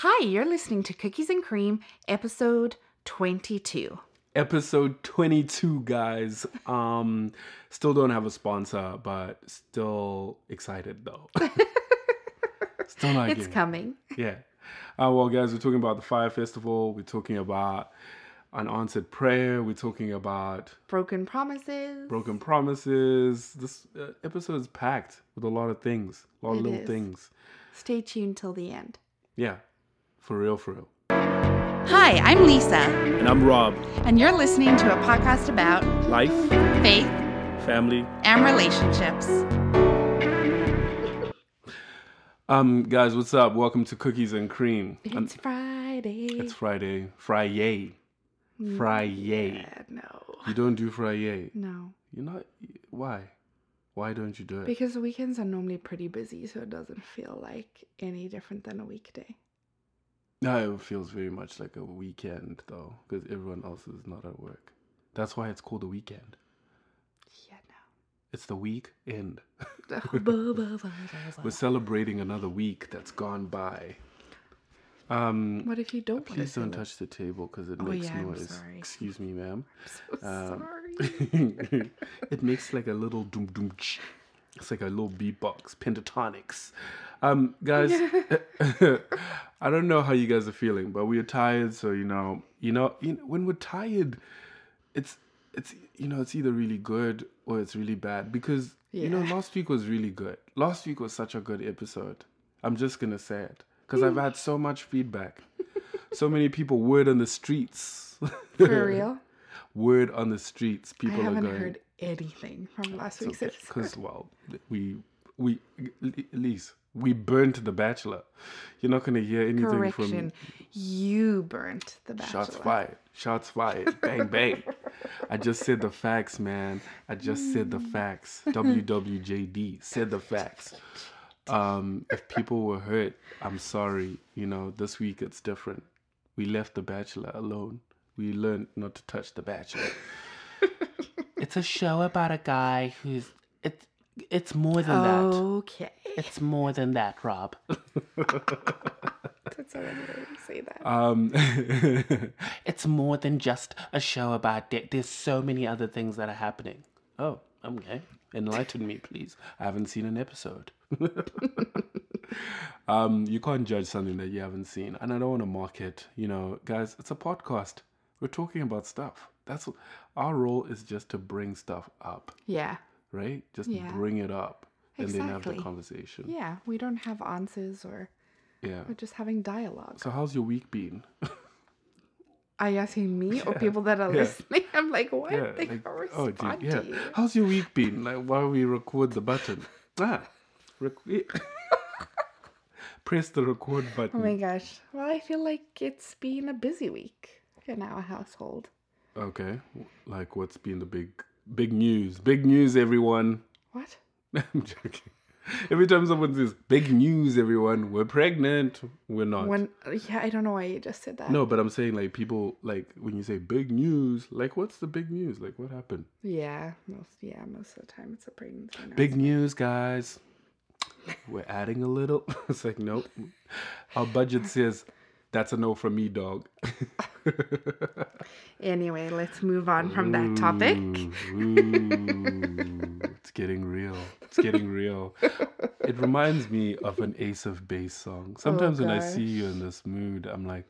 Hi, you're listening to Cookies and Cream, episode 22. Episode 22, guys. Um, still don't have a sponsor, but still excited though. still not It's coming. Yeah. Uh, well, guys, we're talking about the Fyre Festival. We're talking about unanswered prayer. We're talking about Broken promises. broken promises. This uh, episode is packed with a lot of things, a lot of It little is. things. Stay tuned till the end. Yeah, for real, for real. Hi, I'm Lisa, And I'm Rob. and you're listening to a podcast about Life, faith family. and relationships. Um, guys, what's up? Welcome to Cookies and Cream. Um, It's Friday. it's Friday. Friday. Friday. Yeah, no. You don't do Friday. No. You're not. Why? Why don't you do it? Because the weekends are normally pretty busy, so it doesn't feel like any different than a weekday. No, it feels very much like a weekend though, because everyone else is not at work. That's why it's called a weekend. Yeah, no. It's the week end. We're celebrating another week that's gone by. Um, what if you don't please don't touch the table because it Oh, makes yeah, I'm noise. sorry. Excuse me, ma'am. I'm so Um, sorry. it makes like a little doom doom. ch. It's like a little beatbox, Pentatonix. Um, guys, I don't know how you guys are feeling, but we are tired. So you know, you know, you know, when we're tired, it's it's you know, it's either really good or it's really bad because you know, last week was really good. Last week was such a good episode. I'm just gonna say it because I've had so much feedback. so many people word on the streets. For real? word on the streets. People are haven't going heard anything from last week's episode. because well, we we Elise, we burnt the Bachelor. You're not gonna hear anything from me. Correction. You burnt the bachelor. shots fired. Shots fired. bang bang. I just said the facts, man. I just said the facts. WWJD said the facts. Um, if people were hurt, I'm sorry. You know, this week it's different. We left the Bachelor alone. We learned not to touch the Bachelor. it's a show about a guy who's it's it's more than that. Okay. It's more than that, Rob. That's already way to say that. Um, it's more than just a show about dick. There's so many other things that are happening. Oh, okay. Enlighten me, please. I haven't seen an episode. um, you can't judge something that you haven't seen, and I don't want to mock it. You know, guys, it's a podcast. We're talking about stuff. That's our role is just to bring stuff up, yeah. Right? Just Yeah. bring it up and then have the conversation. Yeah. We don't have answers or yeah. we're just having dialogue. So, how's your week been? Are you asking me or people that are Yeah. listening? I'm like, what? Yeah, they like, oh, dude, yeah. you. How's your week been? Like, while we record the button, ah, rec- press the record button. Oh my gosh. Well, I feel like it's been a busy week in our household. okay, like what's been the big, big news? Big news, everyone. What? I'm joking. Every time someone says "big news," everyone, we're pregnant. We're not. When? Yeah, I don't know why you just said that. no, but I'm saying like people like when you say big news, like what's the big news? Like what happened? Yeah, most yeah, most of the time it's a pregnancy. Big news, guys. We're adding a little. It's like, nope. Our budget says that's a no from me, dog. Anyway, let's move on from that topic. Ooh, ooh, it's getting real. It's getting real. It reminds me of an Ace of Base song. Sometimes when I see you in this mood, I'm like,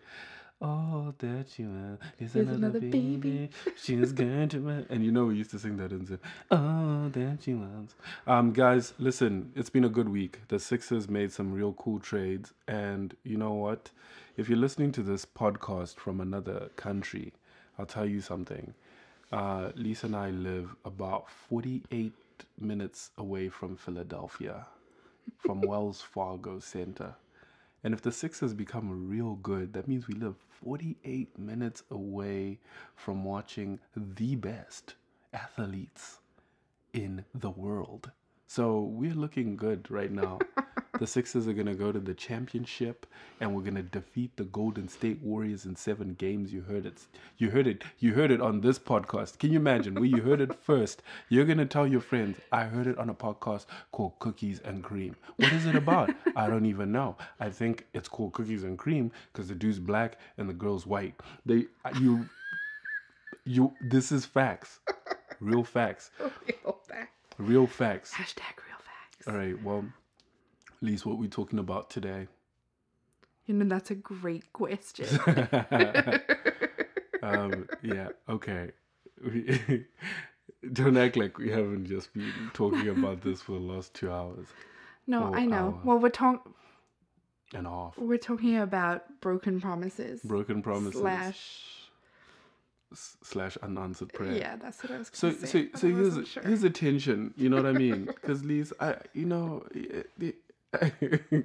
oh, that she is. Is another, another baby. baby. She's going to. And you know, we used to sing that and say, oh, there she was. Um, guys, listen, it's been a good week. The Sixers made some real cool trades. And you know what? If you're listening to this podcast from another country, I'll tell you something. Uh, Lisa and I live about 48 minutes away from Philadelphia, from Wells Fargo Center. And if the Sixers become real good, that means we live 48 minutes away from watching the best athletes in the world. So we're looking good right now. The Sixers are going to go to the championship and we're going to defeat the Golden State Warriors in 7 games. You heard it. You heard it. You heard it on this podcast. Can you imagine where you heard it first? You're going to tell your friends, "I heard it on a podcast called Cookies and Cream." What is it about? I don't even know. I think it's called Cookies and Cream because the dude's black and the girl's white. They you you this is facts. Real facts. Real facts. Real facts. Hashtag real facts. All right. Well, at least what we're talking about today. You know, that's a great question. um, yeah. Okay. Don't act like we haven't just been talking about this for the last two hours no, I know. hour. Well, we're talking and half. we're talking about broken promises Broken promises slash. s- slash unanswered prayer. Yeah, that's what I was So going to so say. so I here's sure. here's a tension. You know what I mean? Because Lise, I you know, the-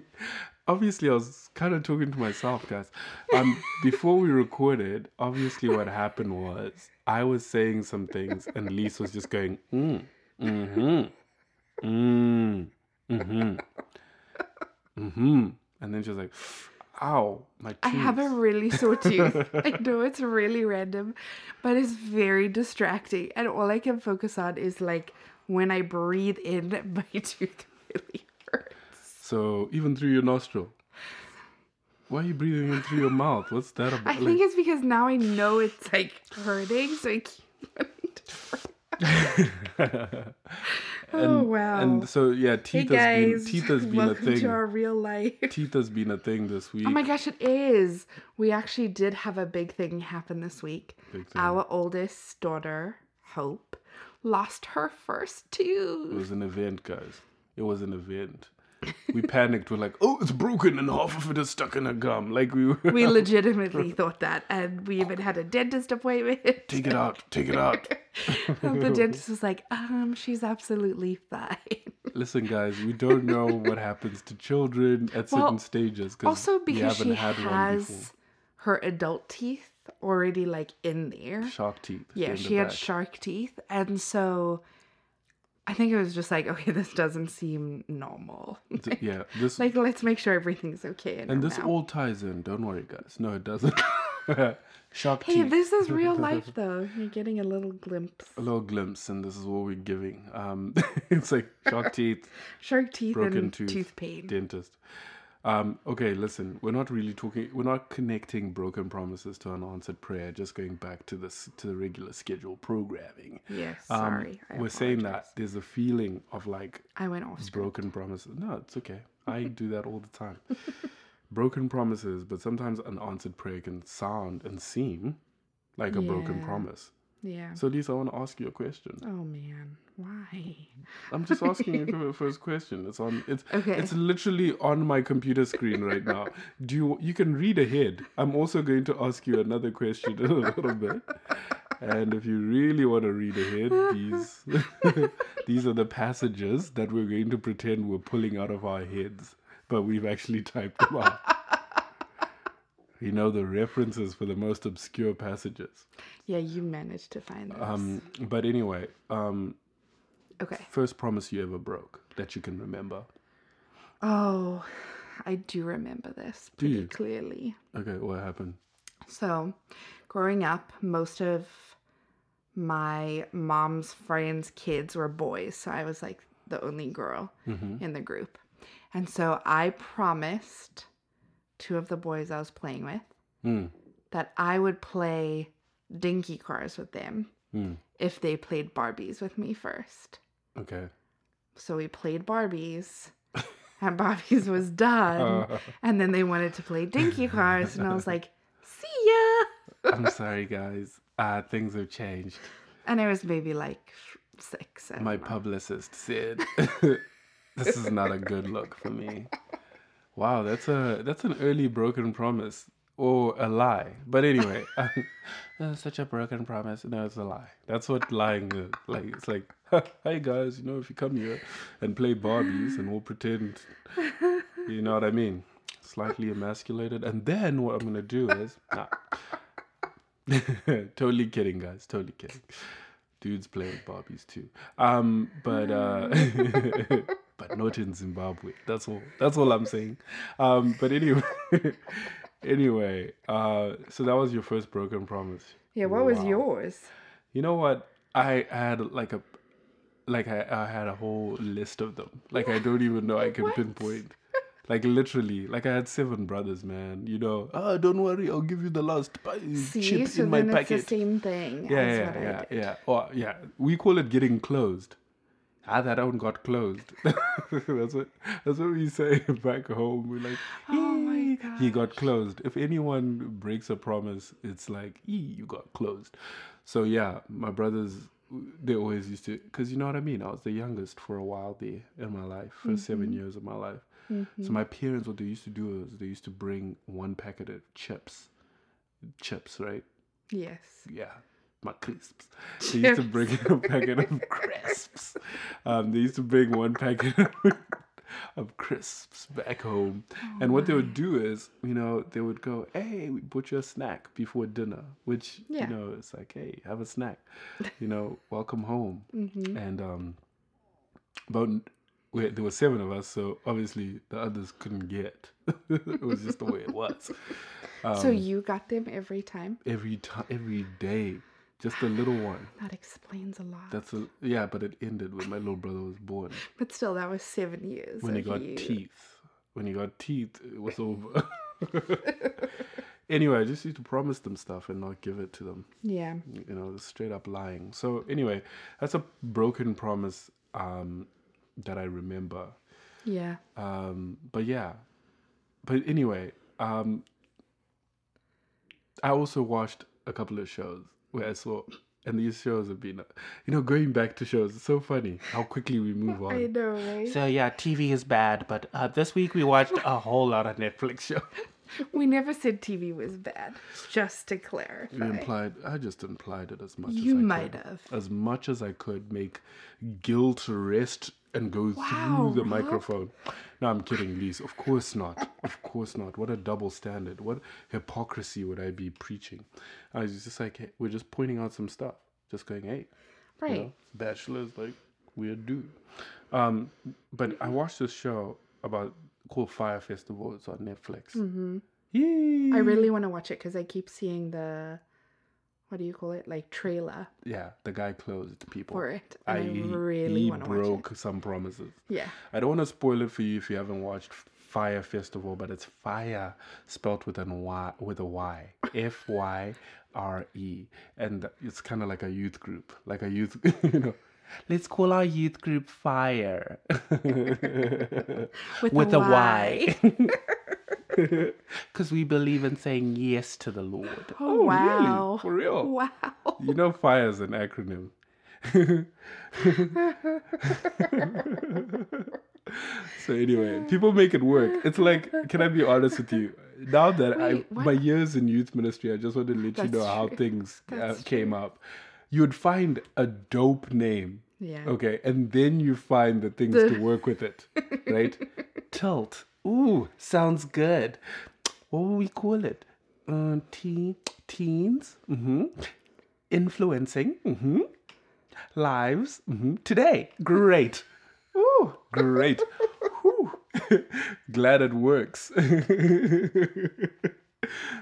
obviously I was kind of talking to myself, guys. Um, before we recorded, obviously what happened was I was saying some things, and Lise was just going, mm, mm-hmm, mm, mm-hmm, mm-hmm, and then she was like, "Ow, my tooth." I have a really sore tooth. I know it's really random, but it's very distracting. And all I can focus on is like when I breathe in, my tooth really. So even through your nostril. Why are you breathing in through your mouth? What's that about? I think it's because now I know it's like hurting, so I keep wanting to Oh, and, wow. And so yeah, Hey teeth has been teeth has been a welcome to thing. our real life. Teeth has been a thing this week. Oh my gosh, it is. We actually did have a big thing happen this week. Big thing. Our oldest daughter, Hope, lost her first tooth. It was an event, guys. It was an event. We panicked. We're like, oh, it's broken and half of it is stuck in a gum. Like we were. We legitimately thought that, and we even had a dentist appointment. take it out. Take it out. the dentist was like, um, she's absolutely fine. Listen, guys, we don't know what happens to children at Well, certain stages. 'cause Also, because haven't she had one has her adult teeth already like in there. Shark teeth. Yeah, she had back. shark teeth, and so I think it was just like, okay, this doesn't seem normal. Th- yeah, this like, let's make sure everything's okay. and this mouth. all ties in. Don't worry, guys. No, it doesn't. Shark Hey, teeth. this is real life, though. You're getting a little glimpse. a little glimpse, and this is what we're giving. Um, it's like shark teeth, Shark teeth broken and tooth, tooth pain. dentist. Um, okay, listen, we're not really talking. We're not connecting broken promises to unanswered prayer. Just going back to this to the regular schedule programming. Yes, Um, sorry. I we're saying that there's a feeling of like I went off script. broken promises. No, it's okay. I do that all the time. broken promises, but sometimes unanswered prayer can sound and seem like a broken promise. Yeah. So, Lisa, I want to ask you a question. Oh man, why? I'm just asking you for the first question. It's on. It's Okay. It's literally on my computer screen right now. Do you? You can read ahead. I'm also going to ask you another question in a little bit. And if you really want to read ahead, these these are the passages that we're going to pretend we're pulling out of our heads, but we've actually typed them out. You know the references for the most obscure passages. Yeah, you managed to find this. Um, but anyway, um, okay. first promise you ever broke that you can remember. Oh, I do remember this Do pretty you? clearly. Okay, what happened? So, growing up, most of my mom's friends' kids were boys. So I was like the only girl Mm-hmm. in the group. And so I promised two of the boys I was playing with Mm, that I would play dinky cars with them mm, if they played Barbies with me first. Okay. So we played Barbies. And Barbies was done. Uh, And then they wanted to play dinky cars. And I was like, see ya. I'm sorry, guys. Uh, things have changed. And I was maybe like six. My know. publicist said this is not a good look for me. Wow, that's a that's an early broken promise or a lie. But anyway, uh, such a broken promise. No, it's a lie. That's what lying is. Like it's like, hey guys, you know, if you come here and play Barbies and we'll pretend, you know what I mean, slightly emasculated, and then what I'm gonna do is, nah. totally kidding, guys. Totally kidding. Dudes play with Barbies too. Um, but uh, but not in Zimbabwe. That's all. That's all I'm saying. Um, but anyway, anyway, uh, so that was your first broken promise. Yeah, what was yours? You know what? I had like a, like I, I had a whole list of them. Like I don't even know I can What? pinpoint. Like literally, like I had seven brothers, man. You know, oh, don't worry, I'll give you the last See, chip so in my then it's packet. the same thing Yeah, yeah, what I yeah, did. yeah. Or yeah, we call it getting closed. Ah, that one got closed. that's what that's what we say back home. We're like, Oh he got closed. If anyone breaks a promise, it's like, ee, you got closed. So yeah, my brothers, they always used to, because you know what I mean. I was the youngest for a while there in my life, 1st seven years of my life. So my parents, what they used to do is they used to bring one packet of chips, chips, right? Yes. yeah, my crisps. They used to bring a packet of crisps. Um, they used to bring one packet of crisps back home. and what they would do is, you know, they would go, hey, we bought you a snack before dinner, which, Yeah. you know, it's like, hey, have a snack. You know, welcome home. And, um, but we, there were seven of us, so obviously the others couldn't get. it was just the way it was. so Um, you got them every time? every time, every day, just a little one. That explains a lot. That's a yeah, but it ended when my little brother was born. but still, that was seven years. When he got you. teeth, when he got teeth, it was over. anyway, I just used to promise them stuff and not give it to them. Yeah. You know, straight up lying. So anyway, that's a broken promise um, that I remember. Yeah. Um, but yeah, but anyway, um, I also watched a couple of shows where I saw, and these shows have been, you know, going back to shows. It's so funny how quickly we move on. I on. know, right? So yeah, TV is bad, but uh, this week we watched a whole lot of Netflix shows. we never said TV was bad, just to You clarify. implied, I just implied it as much You as I might could. have. As much as I could make guilt rest and go Wow, through the Rob. microphone. No, I'm kidding, Lise. Of course not. Of course not. What a double standard. What hypocrisy would I be preaching? I was just like, hey, we're just pointing out some stuff. Just going, hey, you Right. know, bachelor's like weird dude. Um, but I watched this show about called Fyre Festival. It's on Netflix. Mm-hmm. I really want to watch it because I keep seeing the, what do you call it? Like trailer yeah, the guy closed people. for it. I, he- really want to watch it. broke some promises. Yeah. I don't want to spoil it for you if you haven't watched Fyre Festival, but it's fire spelled with an Y with a Y, F Y R E, and it's kind of like a youth group, like a youth, you know. Let's call our youth group Fire With, with a a Y. Y, because we believe in saying yes to the Lord. Oh, wow. really? For real? Wow. You know, fire is an acronym. so anyway, people make it work. It's like, can I be honest with you? Now that I what? my years in youth ministry, I just want to let you That's know how things uh, came up. You would find a dope name, Yeah. okay, and then you find the things to work with it, right? Tilt. Ooh, sounds good. What will we call it? Uh, teen, teens. Mm-hmm. Influencing. Mm-hmm. Lives. Mm-hmm. Today. Great. Ooh, great. Glad it works.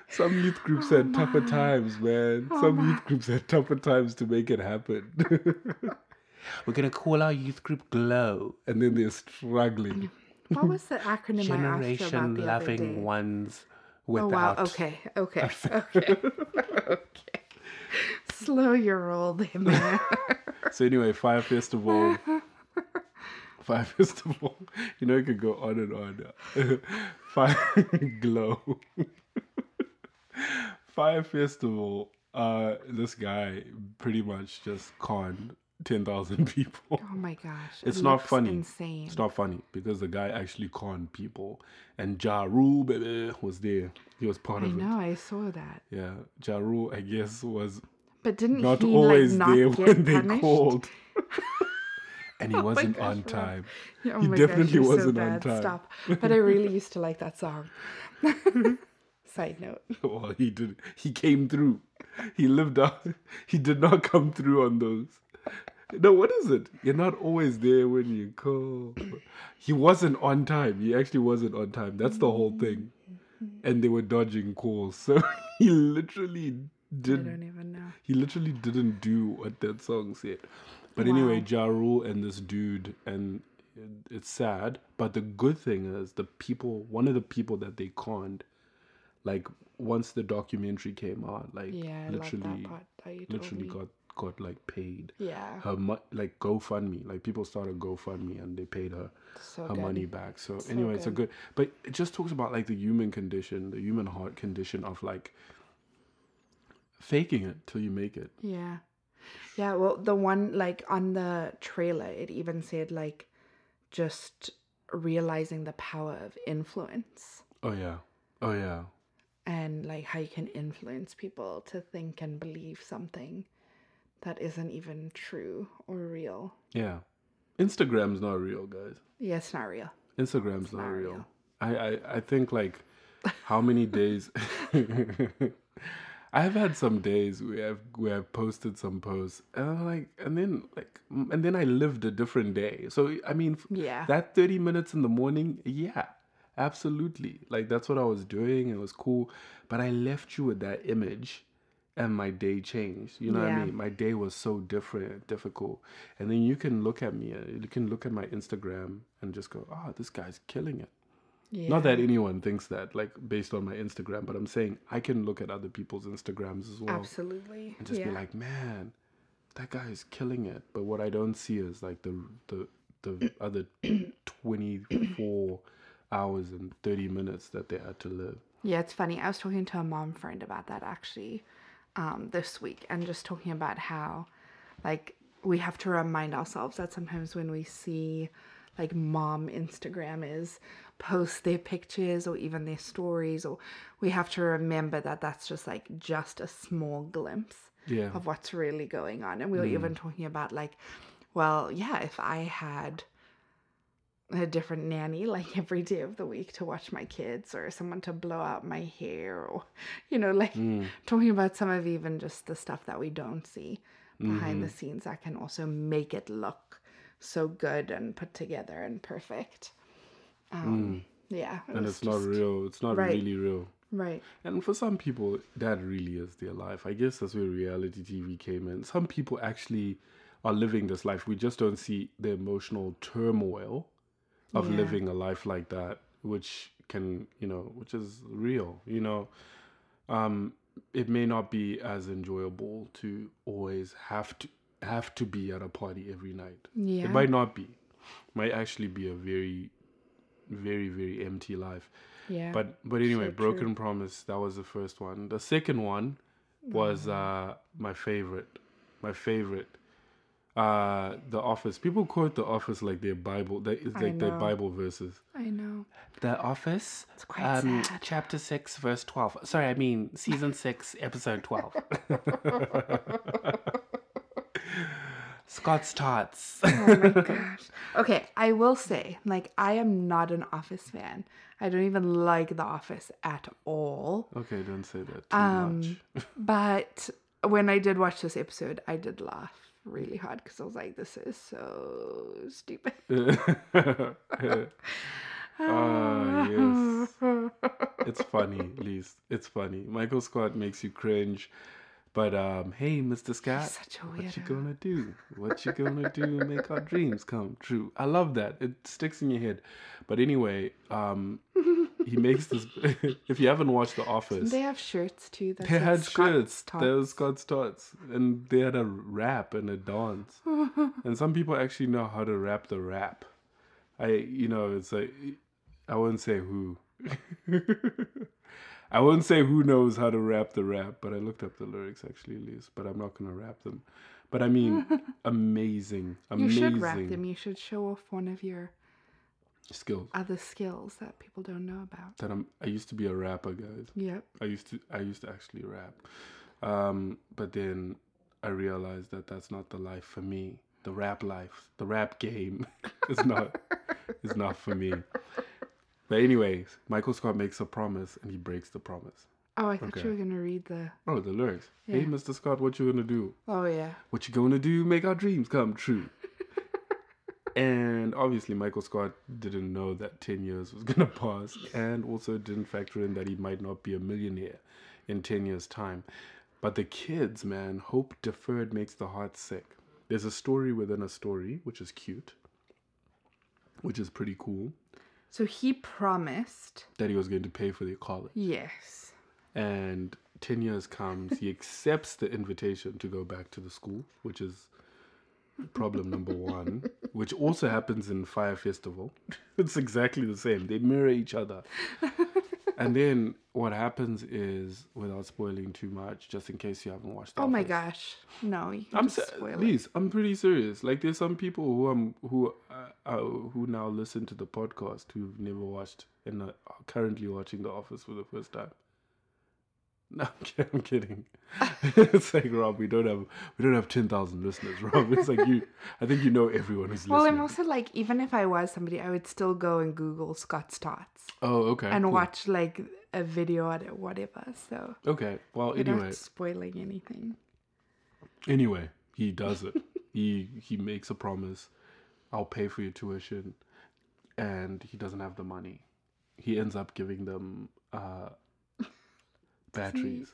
Some youth groups had tougher times, man. Some youth groups had tougher times to make it happen. We're gonna call our youth group Glow, and then they're struggling. What was the acronym I asked you about Generation the other day? loving ones Oh without. wow. Okay. Okay. Okay. okay. Slow your roll there, man. So anyway, Fyre Festival. Fyre Festival. You know, it could go on and on. Fire Glow. Fyre Festival. Uh, this guy pretty much just conned ten thousand people. Oh my gosh. It's it not funny. Insane. It's not funny because the guy actually conned people, and Ja Rule baby was there. He was part I of it. I know. I saw that. Yeah, Ja Rule, I guess, was But didn't not he always like not there when they called. and he Oh wasn't gosh, on time. Yeah, Oh He definitely gosh, you're wasn't so on time. Stop. But I really used to like that song. Side note. Well, he did. He came through. He lived up. He did not come through on those. No, what is it? You're not always there when you call. He wasn't on time. He actually wasn't on time. That's the whole thing. And they were dodging calls. So he literally I did don't even know. he literally didn't do what that song said. But anyway, Wow. Ja Rule and this dude, and it's sad. But the good thing is, the people, one of the people that they conned, like once the documentary came out, like Yeah, literally, that part that you literally got got like paid. Yeah, Her mo- like GoFundMe, like people started GoFundMe and they paid her so her good. money back. So, So anyway, it's a good. good. But it just talks about like the human condition, the human heart condition of like faking it till you make it. Yeah. Yeah, well, the one like on the trailer, it even said like just realizing the power of influence Oh yeah. Oh yeah. And like how you can influence people to think and believe something that isn't even true or real. Yeah. Instagram's not real, guys. Yeah, it's not real. Instagram's not, not real. real. I, I I think like how many days I've had some days where I've where I've posted some posts and I'm like and then like and then I lived a different day. So I mean Yeah. that 30 minutes in the morning, yeah. Absolutely. Like that's what I was doing. It was cool, but I left you with that image and my day changed. You know what I mean? My day was so different, difficult. And then you can look at me, uh, you can look at my Instagram and just go, "Oh, this guy's killing it." Yeah. Not that anyone thinks that, like based on my Instagram, but I'm saying I can look at other people's Instagrams as well Absolutely. and just yeah. be like, man, that guy is killing it. But what I don't see is like the the the other 24 hours and 30 minutes that they had to live. Yeah, it's funny. I was talking to a mom friend about that actually um, this week and just talking about how, like, we have to remind ourselves that sometimes when we see, like, mom Instagrammers post their pictures or even their stories, or we have to remember that that's just like just a small glimpse Yeah. of what's really going on. And we were even talking about like, well, yeah, if I had a different nanny like every day of the week to watch my kids or someone to blow out my hair or you know like mm. talking about some of even just the stuff that we don't see behind the mm-hmm. scenes that can also make it look so good and put together and perfect um mm. yeah it And it's not real. It's not Right. really real. right And for some people, that really is their life. I guess that's where reality TV came in. Some people actually are living this life. We just don't see the emotional turmoil of Yeah. living a life like that, which can, you know, which is real. You know, um, it may not be as enjoyable to always have to have to be at a party every night. yeah It might not be. Might actually be a very, very, very empty life. yeah But but anyway, So Broken Promise, that was the first one. The second one was uh my favorite. My favorite. Uh The Office. People quote The Office like their Bible. That is I like their. Bible verses. i know The Office. It's quite sad. Um, Chapter six, verse twelve. Sorry, I mean season six, episode twelve. Scott's Tots. Oh my gosh. Okay, I will say, like, I am not an Office fan. I don't even like The Office at all. okay, don't say that too Um, much. But when I did watch this episode, I did laugh really hard because I was like, this is so stupid. Ah, yes. It's funny, at least. It's funny. Michael Scott makes you cringe. But um, hey, Mr. Scott, what you gonna do? What you gonna do to make our dreams come true? I love that. It sticks in your head. But anyway, um, he makes this. if you haven't watched The Office, They have shirts too. That they had Scott's shirts. Tots. There was Scott's Tots, and they had a rap and a dance. and some people actually know how to rap the rap. I, you know, it's like I wouldn't say who. I wouldn't say who knows how to rap the rap, but I looked up the lyrics actually, at least. But I'm not gonna rap them. But I mean, amazing, You should rap them. You should show off one of your skills. other skills that people don't know about. That I'm. I used to be a rapper, guys. Yep. I used to I used to actually rap, um, but then I realized that that's not the life for me. The rap life, the rap game, is not is not for me. But anyways, Michael Scott makes a promise and he breaks the promise. Oh, I thought Okay. you were gonna read the. Oh, the lyrics. Hey, Mr. Scott, what you gonna do? Oh yeah. What you gonna do? Make our dreams come true. And obviously, Michael Scott didn't know that 10 years was gonna pass, and also didn't factor in that he might not be a millionaire in 10 years' time. But the kids, man, hope deferred makes the heart sick. There's a story within a story, which is cute, which is pretty cool, So he promised. that he was going to pay for their college. Yes. and 10 years comes he accepts the invitation to go back to the school which is problem number one which also happens in Fyre festival it's exactly the same they mirror each other and then what happens is without spoiling too much just in case you haven't watched Oh my gosh. No, I'm se- please. I'm pretty serious. Like, there's some people who um who uh, uh, who now listen to the podcast who've never watched and are currently watching The Office for the first time. No, I'm kidding. I'm kidding. it's like Rob, we don't have we don't have ten thousand listeners, Rob. It's like you. I think you know everyone who's Well, listening. Well, I'm also like, even if I was somebody, I would still go and Google Scott's Tots oh, okay. and cool. watch like a video on it, whatever. So Okay. Well, anyway, not spoiling anything. anyway, he does it. he he makes a promise. I'll pay for your tuition, and he doesn't have the money. He ends up giving them uh, batteries.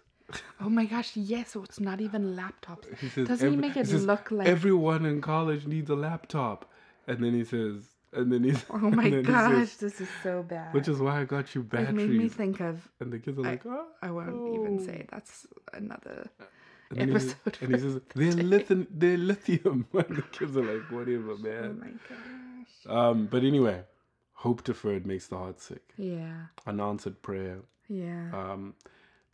Oh my gosh, yes, so it's not even laptops. He says, Doesn't he make it says, look like everyone in college needs a laptop? And then he says, and then he's, Oh my he gosh, says, this is so bad. which is why I got you batteries. it made me think of and the kids are like, oh. I won't even say that's another And he says- episode and he says, they're, lithium, they're lithium. And the kids are like, whatever, man. Oh man. my gosh. Um, but anyway, hope deferred makes the heart sick. Yeah. Unanswered prayer. Yeah. Um,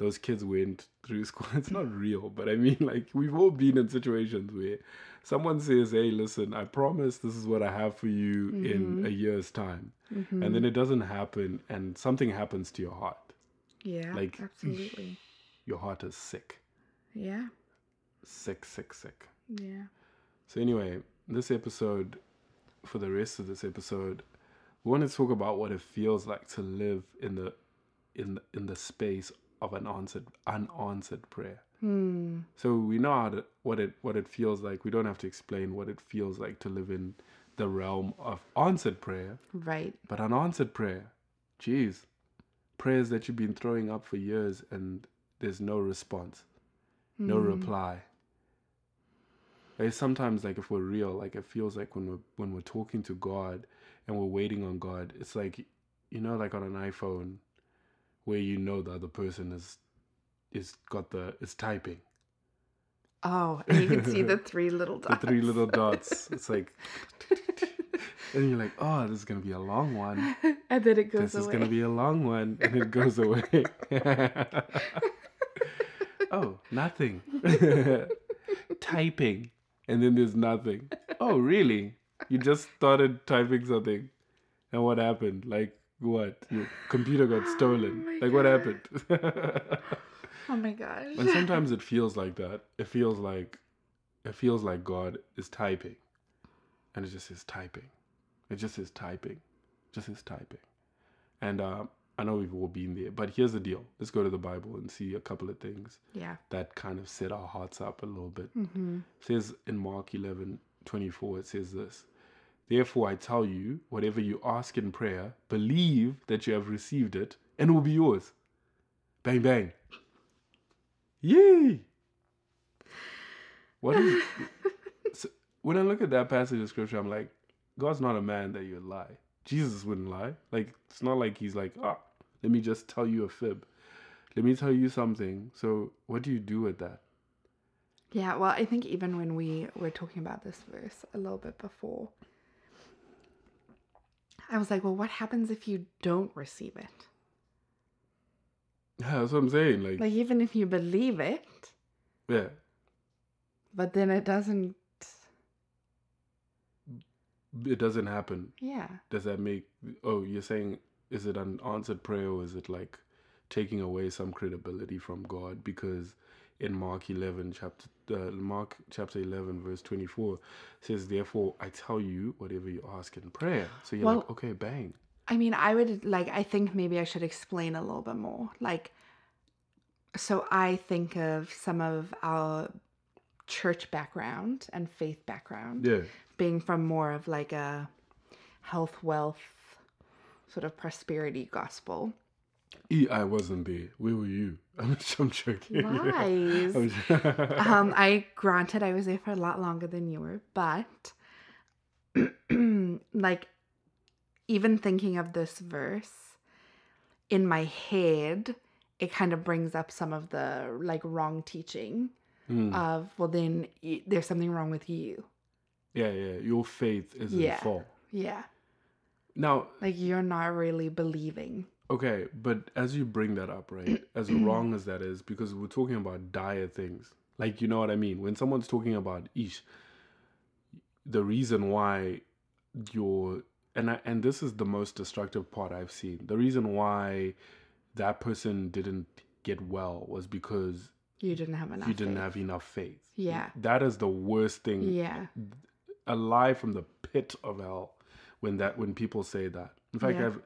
those kids went through school. It's not real, but I mean, like, we've all been in situations where someone says, Hey, listen, I promise this is what I have for you in mm-hmm. a year's time. And mm-hmm. then it doesn't happen, and something happens to your heart. yeah. like, absolutely. Your heart is sick. Yeah. Sick, sick, sick. Yeah. So, anyway, this episode, for the rest of this episode, we want to talk about what it feels like to live in the in the, in the space of an answered unanswered prayer. Hmm. So we know how to, what it what it feels like. We don't have to explain what it feels like to live in the realm of answered prayer, Right. but unanswered prayer. Jeez, prayers that you've been throwing up for years and there's no response, no reply. Like sometimes, like if we're real, like it feels like when we're when we're talking to God and we're waiting on God, it's like you know, like on an iPhone, where you know the other person is is got the is typing. Oh, and you can see the three little dots. the three little dots. It's like, and you're like, oh, this is gonna be a long one. and then it goes This is gonna be a long one, and it goes away. oh, nothing. Typing, and then there's nothing. Oh, really? You just started typing something, and what happened? Like what? Your computer got stolen. my like what happened? oh my gosh. And sometimes it feels like that. It feels like it feels like God is typing. And it just is typing. It just is typing. Just is typing. And uh, I know we've all been there, but here's the deal. Let's go to the Bible and see a couple of things yeah. that kind of set our hearts up a little bit. Mm-hmm. It says in Mark 11 24, it says this Therefore, I tell you, whatever you ask in prayer, believe that you have received it and it will be yours. Bang, bang. Yay! What is. so when I look at that passage of scripture, I'm like, God's not a man that you'd lie. Jesus wouldn't lie. Like, it's not like he's like, ah, let me just tell you a fib. Let me tell you something. So, what do you do with that? Yeah, well, I think even when we were talking about this verse a little bit before, I was like, well, what happens if you don't receive it? Yeah, that's what I'm saying. Like, Like, even if you believe it, yeah. but then it doesn't, it doesn't happen. yeah. Does that make? Oh, you're saying is it an answered prayer or is it like taking away some credibility from God? Because in Mark 11 chapter uh, Mark chapter 11 verse 24 says, "Therefore I tell you, whatever you ask in prayer." So you're like, okay, bang. I mean, I would like, I think maybe I should explain a little bit more. Like, so I think of some of our church background and faith background Yeah. being from more of like a health, wealth, sort of prosperity gospel. E, I wasn't there. Where were you? I'm, I'm joking. Lies. I'm- um, I granted I was there for a lot longer than you were, but like even thinking of this verse in my head, it kind of brings up some of the like wrong teaching Mm. of well then there's something wrong with you. yeah, yeah. Your faith is Yeah. in fault. Yeah. Now, Like you're not really believing. Okay, but as you bring that up, right, as wrong as that is, because we're talking about dire things. Like, you know what I mean? When someone's talking about ish, the reason why you're and I, and this is the most destructive part I've seen. The reason why that person didn't get well was because You didn't have enough. you didn't faith. have enough faith. Yeah. That is the worst thing Yeah. a lie from the pit of hell when that when people say that. In fact, Yeah. I've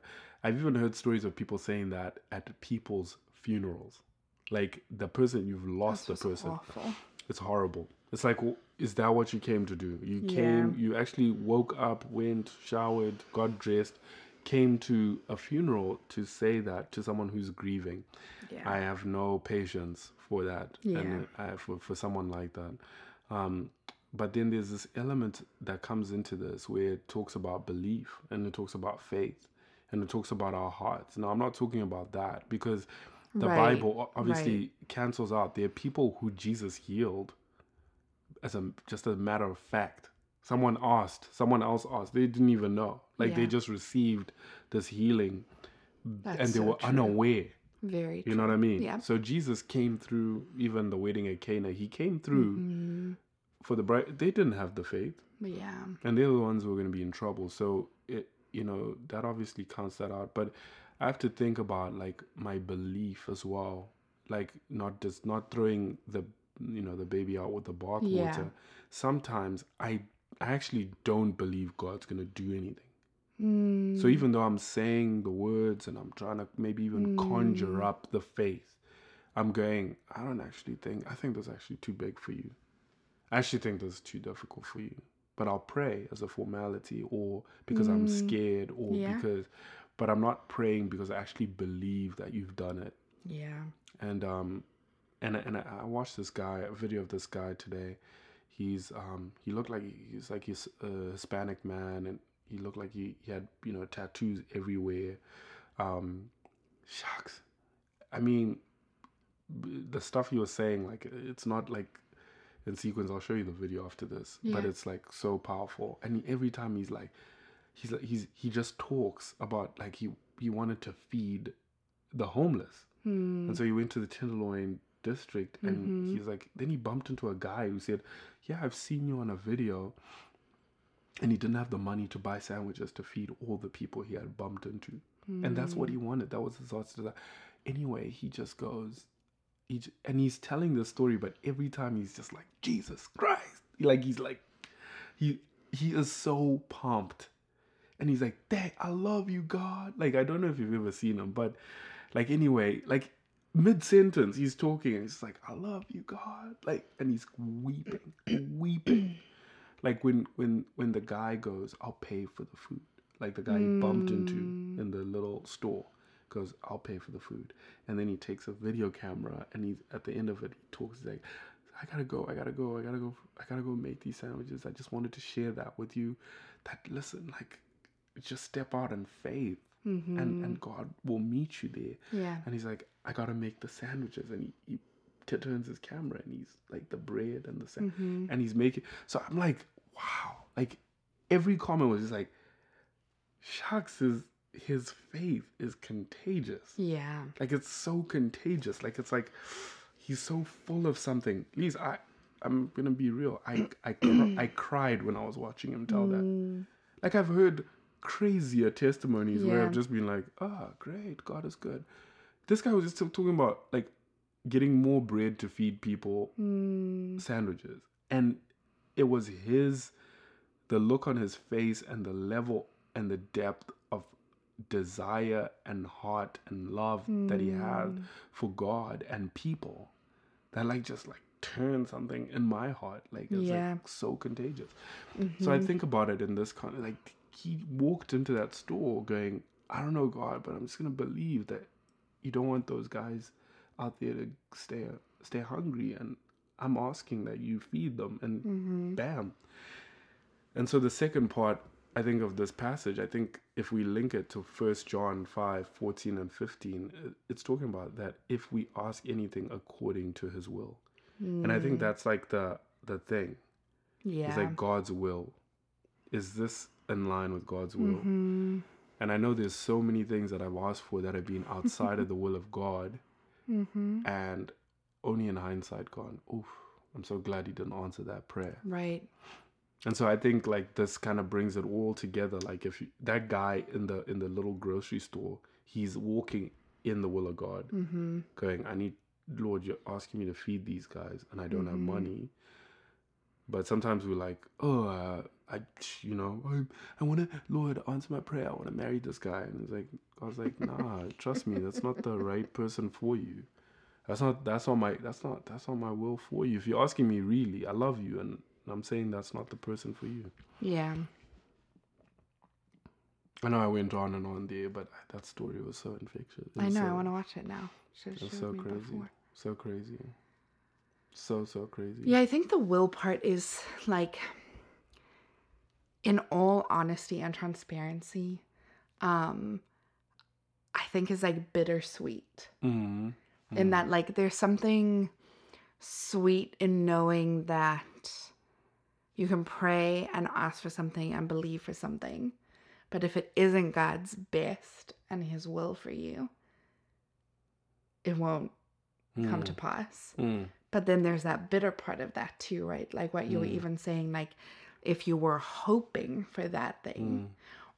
I've even heard stories of people saying that at people's funerals. Like the person you've lost That's the person. awful. It's horrible. It's like is that what you came to do? You Yeah. came you actually woke up, went, showered, got dressed, came to a funeral to say that to someone who's grieving. Yeah. I have no patience for that, Yeah. and uh, for for someone like that. Um, but then there's this element that comes into this where it talks about belief and it talks about faith and it talks about our hearts. Now, I'm not talking about that because the Right, Bible obviously cancels out. There are people who Jesus healed as a just a matter of fact. Someone asked, someone else asked. They didn't even know. Like they just received this healing That's and they so were true. unaware. Very true. You know what I mean? Yeah. So Jesus came through even the wedding at Cana. He came through Mhm. for the bride. They didn't have the faith, Yeah. and they're the ones who were going to be in trouble. So it, you know, that obviously counts that out. But I have to think about like my belief as well, like not just not throwing the you know the baby out with the bathwater. Yeah. Sometimes I I actually don't believe God's going to do anything. Mm. So even though I'm saying the words and I'm trying to maybe even conjure up the faith, I'm going, I don't actually think, I think that's actually too big for you. I actually think that's too difficult for you. But I'll pray as a formality or because I'm scared or Yeah. because, but I'm not praying because I actually believe that you've done it. yeah. And, um, and, and I, I watched this guy, a video of this guy today. He's, um, he looked like he's like he's a Hispanic man and he looked like he, he had, you know, tattoos everywhere. Um, shucks. I mean, the stuff he was saying, like, it's not like in sequence. I'll show you the video after this, but it's like so powerful. And every time he's like, he's like, he's, he just talks about like he, he wanted to feed the homeless. Mm. And so he went to the Tenderloin district and Mhm. he's like, then he bumped into a guy who said, Yeah, I've seen you on a video. And he didn't have the money to buy sandwiches to feed all the people he had bumped into. And that's what he wanted. That was his heart's desire. Anyway, he just goes, he, and he's telling the story, but every time he's just like, Jesus Christ. Like, he's like, he, he is so pumped. And he's like, Dad, I love you, God. Like, I don't know if you've ever seen him, but like, anyway, like, mid sentence, he's talking and he's like, I love you, God. Like, and he's weeping, weeping. Like, when, when, when the guy goes, I'll pay for the food. Like, the guy he bumped into mm. in the little store goes, I'll pay for the food. And then he takes a video camera and he's at the end of it, he talks he's like, I gotta go, I gotta go, I gotta go, I gotta go make these sandwiches. I just wanted to share that with you. That listen, like, just step out in faith, Mhm. and and God will meet you there. Yeah. And he's like, I gotta make the sandwiches, and he, he t- turns his camera, and he's like the bread and the sand, Mhm. and he's making. So I'm like, wow, like every comment was just like, shucks, his his faith is contagious. Yeah. Like it's so contagious. Like it's like he's so full of something. Lise, I I'm gonna be real. I I cr- I cried when I was watching him tell that. Mm. Like I've heard crazier testimonies where I've just been like, ah, great, God is good. This guy was just talking about like getting more bread to feed people Mm. sandwiches. And it was his the look on his face and the level and the depth desire and heart and love that he has Mm. for God and people that like just like turn something in my heart. Like it's Yeah. like so contagious. So i think about it in this kind of like he walked into that store going i don't know god but i'm just gonna believe that you don't want those guys out there to stay stay hungry and i'm asking that you feed them. And bam. And so the second part I think of this passage, I think if we link it to 1 John 5, 14 and 15, it's talking about that if we ask anything according to his will. And I think that's like the the thing. Yeah. It's like God's will. Is this in line with God's will? Mm-hmm. And I know there's so many things that I've asked for that have been outside of the will of God. Mm-hmm. And only in hindsight gone, oof, I'm so glad he didn't answer that prayer. Right. And so I think like this kind of brings it all together. Like if you, that guy in the in the little grocery store, he's walking in the will of God, Mm-hmm. going, "I need Lord, you're asking me to feed these guys, and I don't have Mhm. money." But sometimes we're like, "Oh, uh, I, you know, I, I want to, Lord, answer my prayer. I want to marry this guy." And it's like, God's like, "Nah, trust me, that's not the right person for you. That's not that's not my that's not that's not my will for you. If you're asking me really, I love you, and I'm saying that's not the person for you." Yeah. I know I went on and on there, but that story was so infectious. It I know. So, I want to watch it now. Should it was so crazy. before. So crazy. So so crazy. Yeah, I think the will part is like, in all honesty and transparency, um, I think is like bittersweet. hmm In that, like, there's something sweet in knowing that you can pray and ask for something and believe for something. But if it isn't God's best and His will for you, it won't come to pass. Mm. But then there's that bitter part of that too, right? Like what you were Mm. even saying, like if you were hoping for that thing Mm.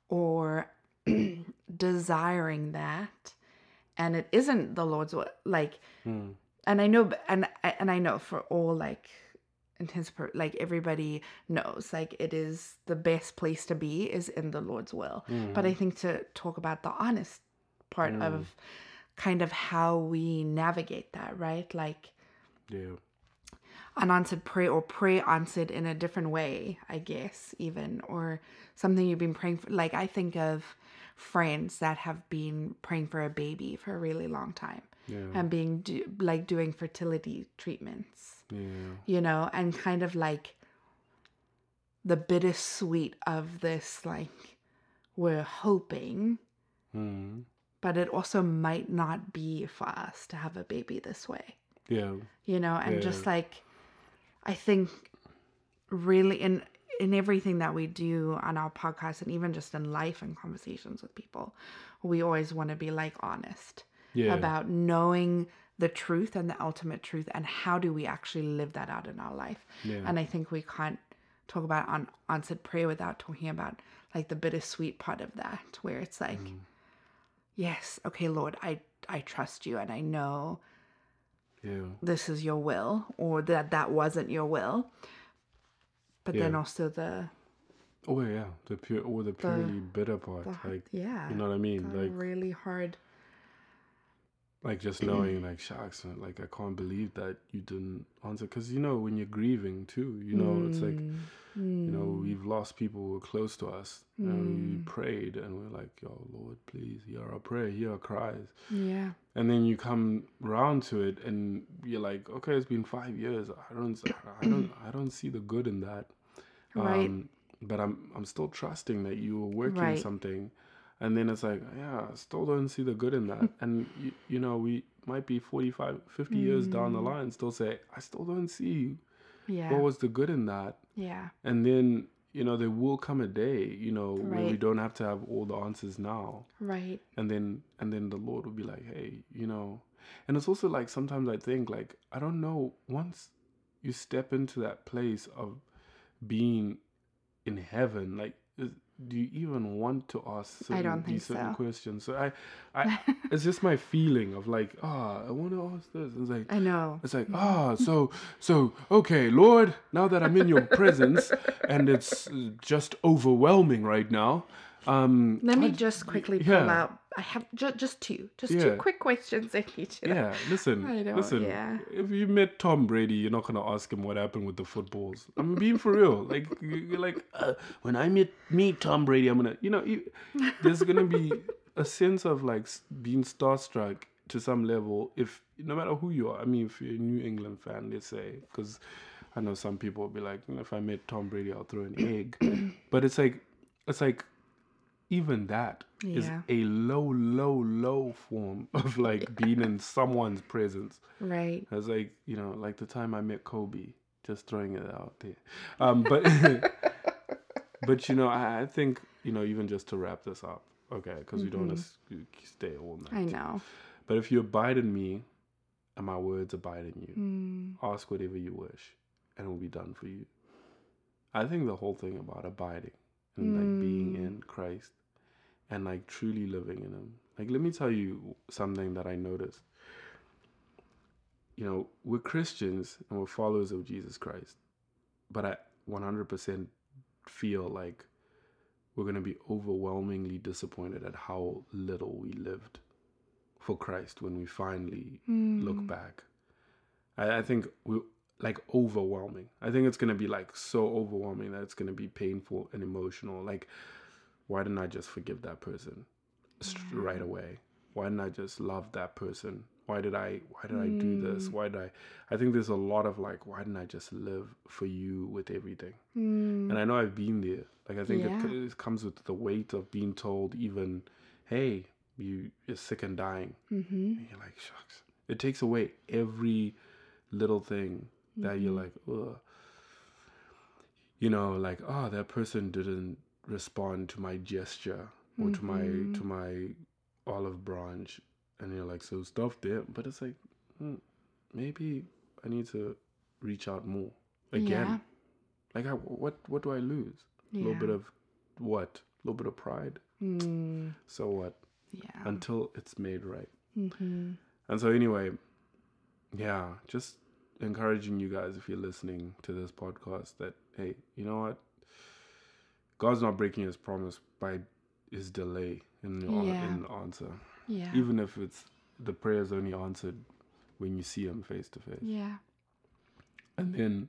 or desiring that and it isn't the Lord's will, like, Mm. and I know, and and I know for all like intense, per- like everybody knows, like it is the best place to be is in the Lord's will. But I think to talk about the honest part Mm. of kind of how we navigate that, right? Like Yeah. unanswered prayer or prayer answered in a different way, I guess, even, or something you've been praying for. Like, I think of friends that have been praying for a baby for a really long time Yeah. and being do, like doing fertility treatments, yeah. you know, and kind of like the bittersweet of this, like, we're hoping, Mm. but it also might not be for us to have a baby this way Yeah. you know and just like i think really in in everything that we do on our podcast and even just in life and conversations with people we always want to be like honest Yeah. about knowing the truth and the ultimate truth and how do we actually live that out in our life Yeah. and i think we can't talk about unanswered prayer without talking about like the bittersweet part of that where it's like Mm. yes okay lord i i trust you and i know yeah. this is your will or that that wasn't your will but then also the, Oh yeah. The pure or the purely bitter part. the like yeah you know what I mean? Like really hard like just knowing like shucks like i can't believe that you didn't answer because you know when you're grieving too you know it's like you know Mm. we've lost people who were close to us and we prayed and we're like yo lord please hear our prayer hear our cries yeah and then you come round to it and you're like okay it's been five years i don't i don't i don't see the good in that Right. um, but i'm i'm still trusting that you were working Right. something and then it's like yeah i still don't see the good in that. And you, you know we might be 45 50 years down Mm. the line still say i still don't see yeah. what was the good in that. Yeah. And then you know there will come a day you know where we don't have to have all the answers now. Right. And then and then the lord will be like hey you know. And it's also like sometimes i think like i don't know once you step into that place of being in heaven like do you even want to ask certain, don't think these certain so. questions? So i i it's just my feeling of like ah i want to ask this. It's like i know. it's like, ah, so, so, okay, Lord, now that I'm in your presence and it's just overwhelming right now, Um, Let me I- just quickly pull yeah. out. I have ju- just two, just Yeah. two quick questions I need to. Yeah, listen, listen. yeah. If you met Tom Brady, you're not gonna ask him what happened with the footballs. I'm being for real. Like you- you're like, uh, when I meet meet Tom Brady, I'm gonna, you know, you, there's gonna be a sense of like being starstruck to some level. If no matter who you are, I mean, if you're a New England fan, let's say, because I know some people will be like, "You know, if I met Tom Brady, I'll throw an egg. but it's like, it's like even that is Yeah. a low, low, low form of like being in someone's presence. Right. It's like, you know, like the time I met Kobe, just throwing it out there. Um, but, but you know, I, I think, you know, even just to wrap this up, okay, because we don't want to stay all night. I know. But if you abide in me and my words abide in you, Mm, ask whatever you wish and it will be done for you. I think the whole thing about abiding and like being Mm. in Christ and like truly living in Him. Like, let me tell you something that I noticed. You know, we're Christians and we're followers of Jesus Christ, but I 100% feel like we're going to be overwhelmingly disappointed at how little we lived for Christ when we finally look mm, back. I, I think we like overwhelming. I think it's gonna be like so overwhelming that it's gonna be painful and emotional. Like, why didn't I just forgive that person st- right away? Why didn't I just love that person? Why did I? Why did I do this? Why did I? I think there's a lot of like, why didn't I just live for you with everything? mm, And I know I've been there. Like I think it, Yeah. c- it comes with the weight of being told, even, hey, you you're sick and dying. mhm, And you're like, shucks. It takes away every little thing that you're like, ugh. You know, like, oh, that person didn't respond to my gesture or to my to my olive branch, and you're like, so stuff there. But it's like, hmm, maybe I need to reach out more again. Yeah. Like, I, what what do I lose? A little bit of what? A little bit of pride. mm, So what? yeah. Until it's made right. hmm And so anyway, yeah, just encouraging you guys if you're listening to this podcast that hey, you know what? God's not breaking his promise by his delay in the Yeah. in the answer. Yeah. Even if it's the prayers only answered when you see him face to face. yeah. And then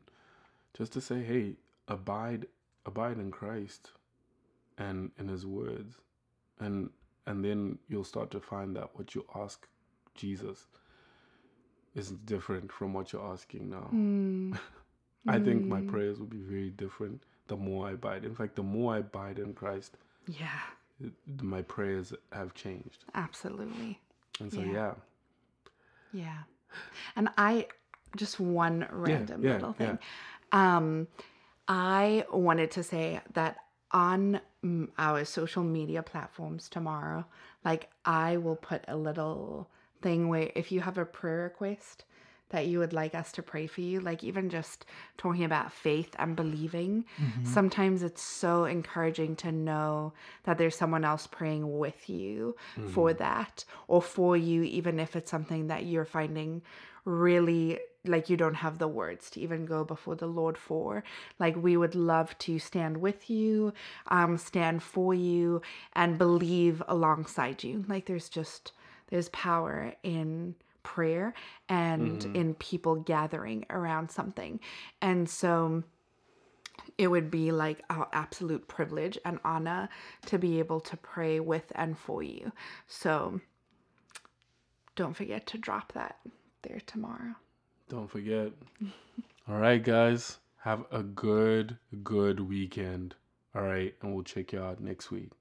just to say, hey, abide abide in Christ and in his words. And and then you'll start to find that what you ask Jesus is different from what you're asking now. Mm, I think my prayers will be very different the more I abide. In fact, the more I abide in Christ, yeah. my prayers have changed. Absolutely. And so Yeah. yeah. Yeah. And I just one random yeah, little yeah. thing. Um I wanted to say that on mm, our social media platforms tomorrow, like I will put a little thing where if you have a prayer request that you would like us to pray for you, like even just talking about faith and believing, sometimes it's so encouraging to know that there's someone else praying with you for that or for you, even if it's something that you're finding really like you don't have the words to even go before the Lord for. Like we would love to stand with you, um, stand for you, and believe alongside you. Like there's just there's power in prayer and mm-hmm. in people gathering around something. And so it would be like our absolute privilege and honor to be able to pray with and for you. So don't forget to drop that there tomorrow. Don't forget. All right, guys. Have a good, good weekend. All right. And we'll check you out next week.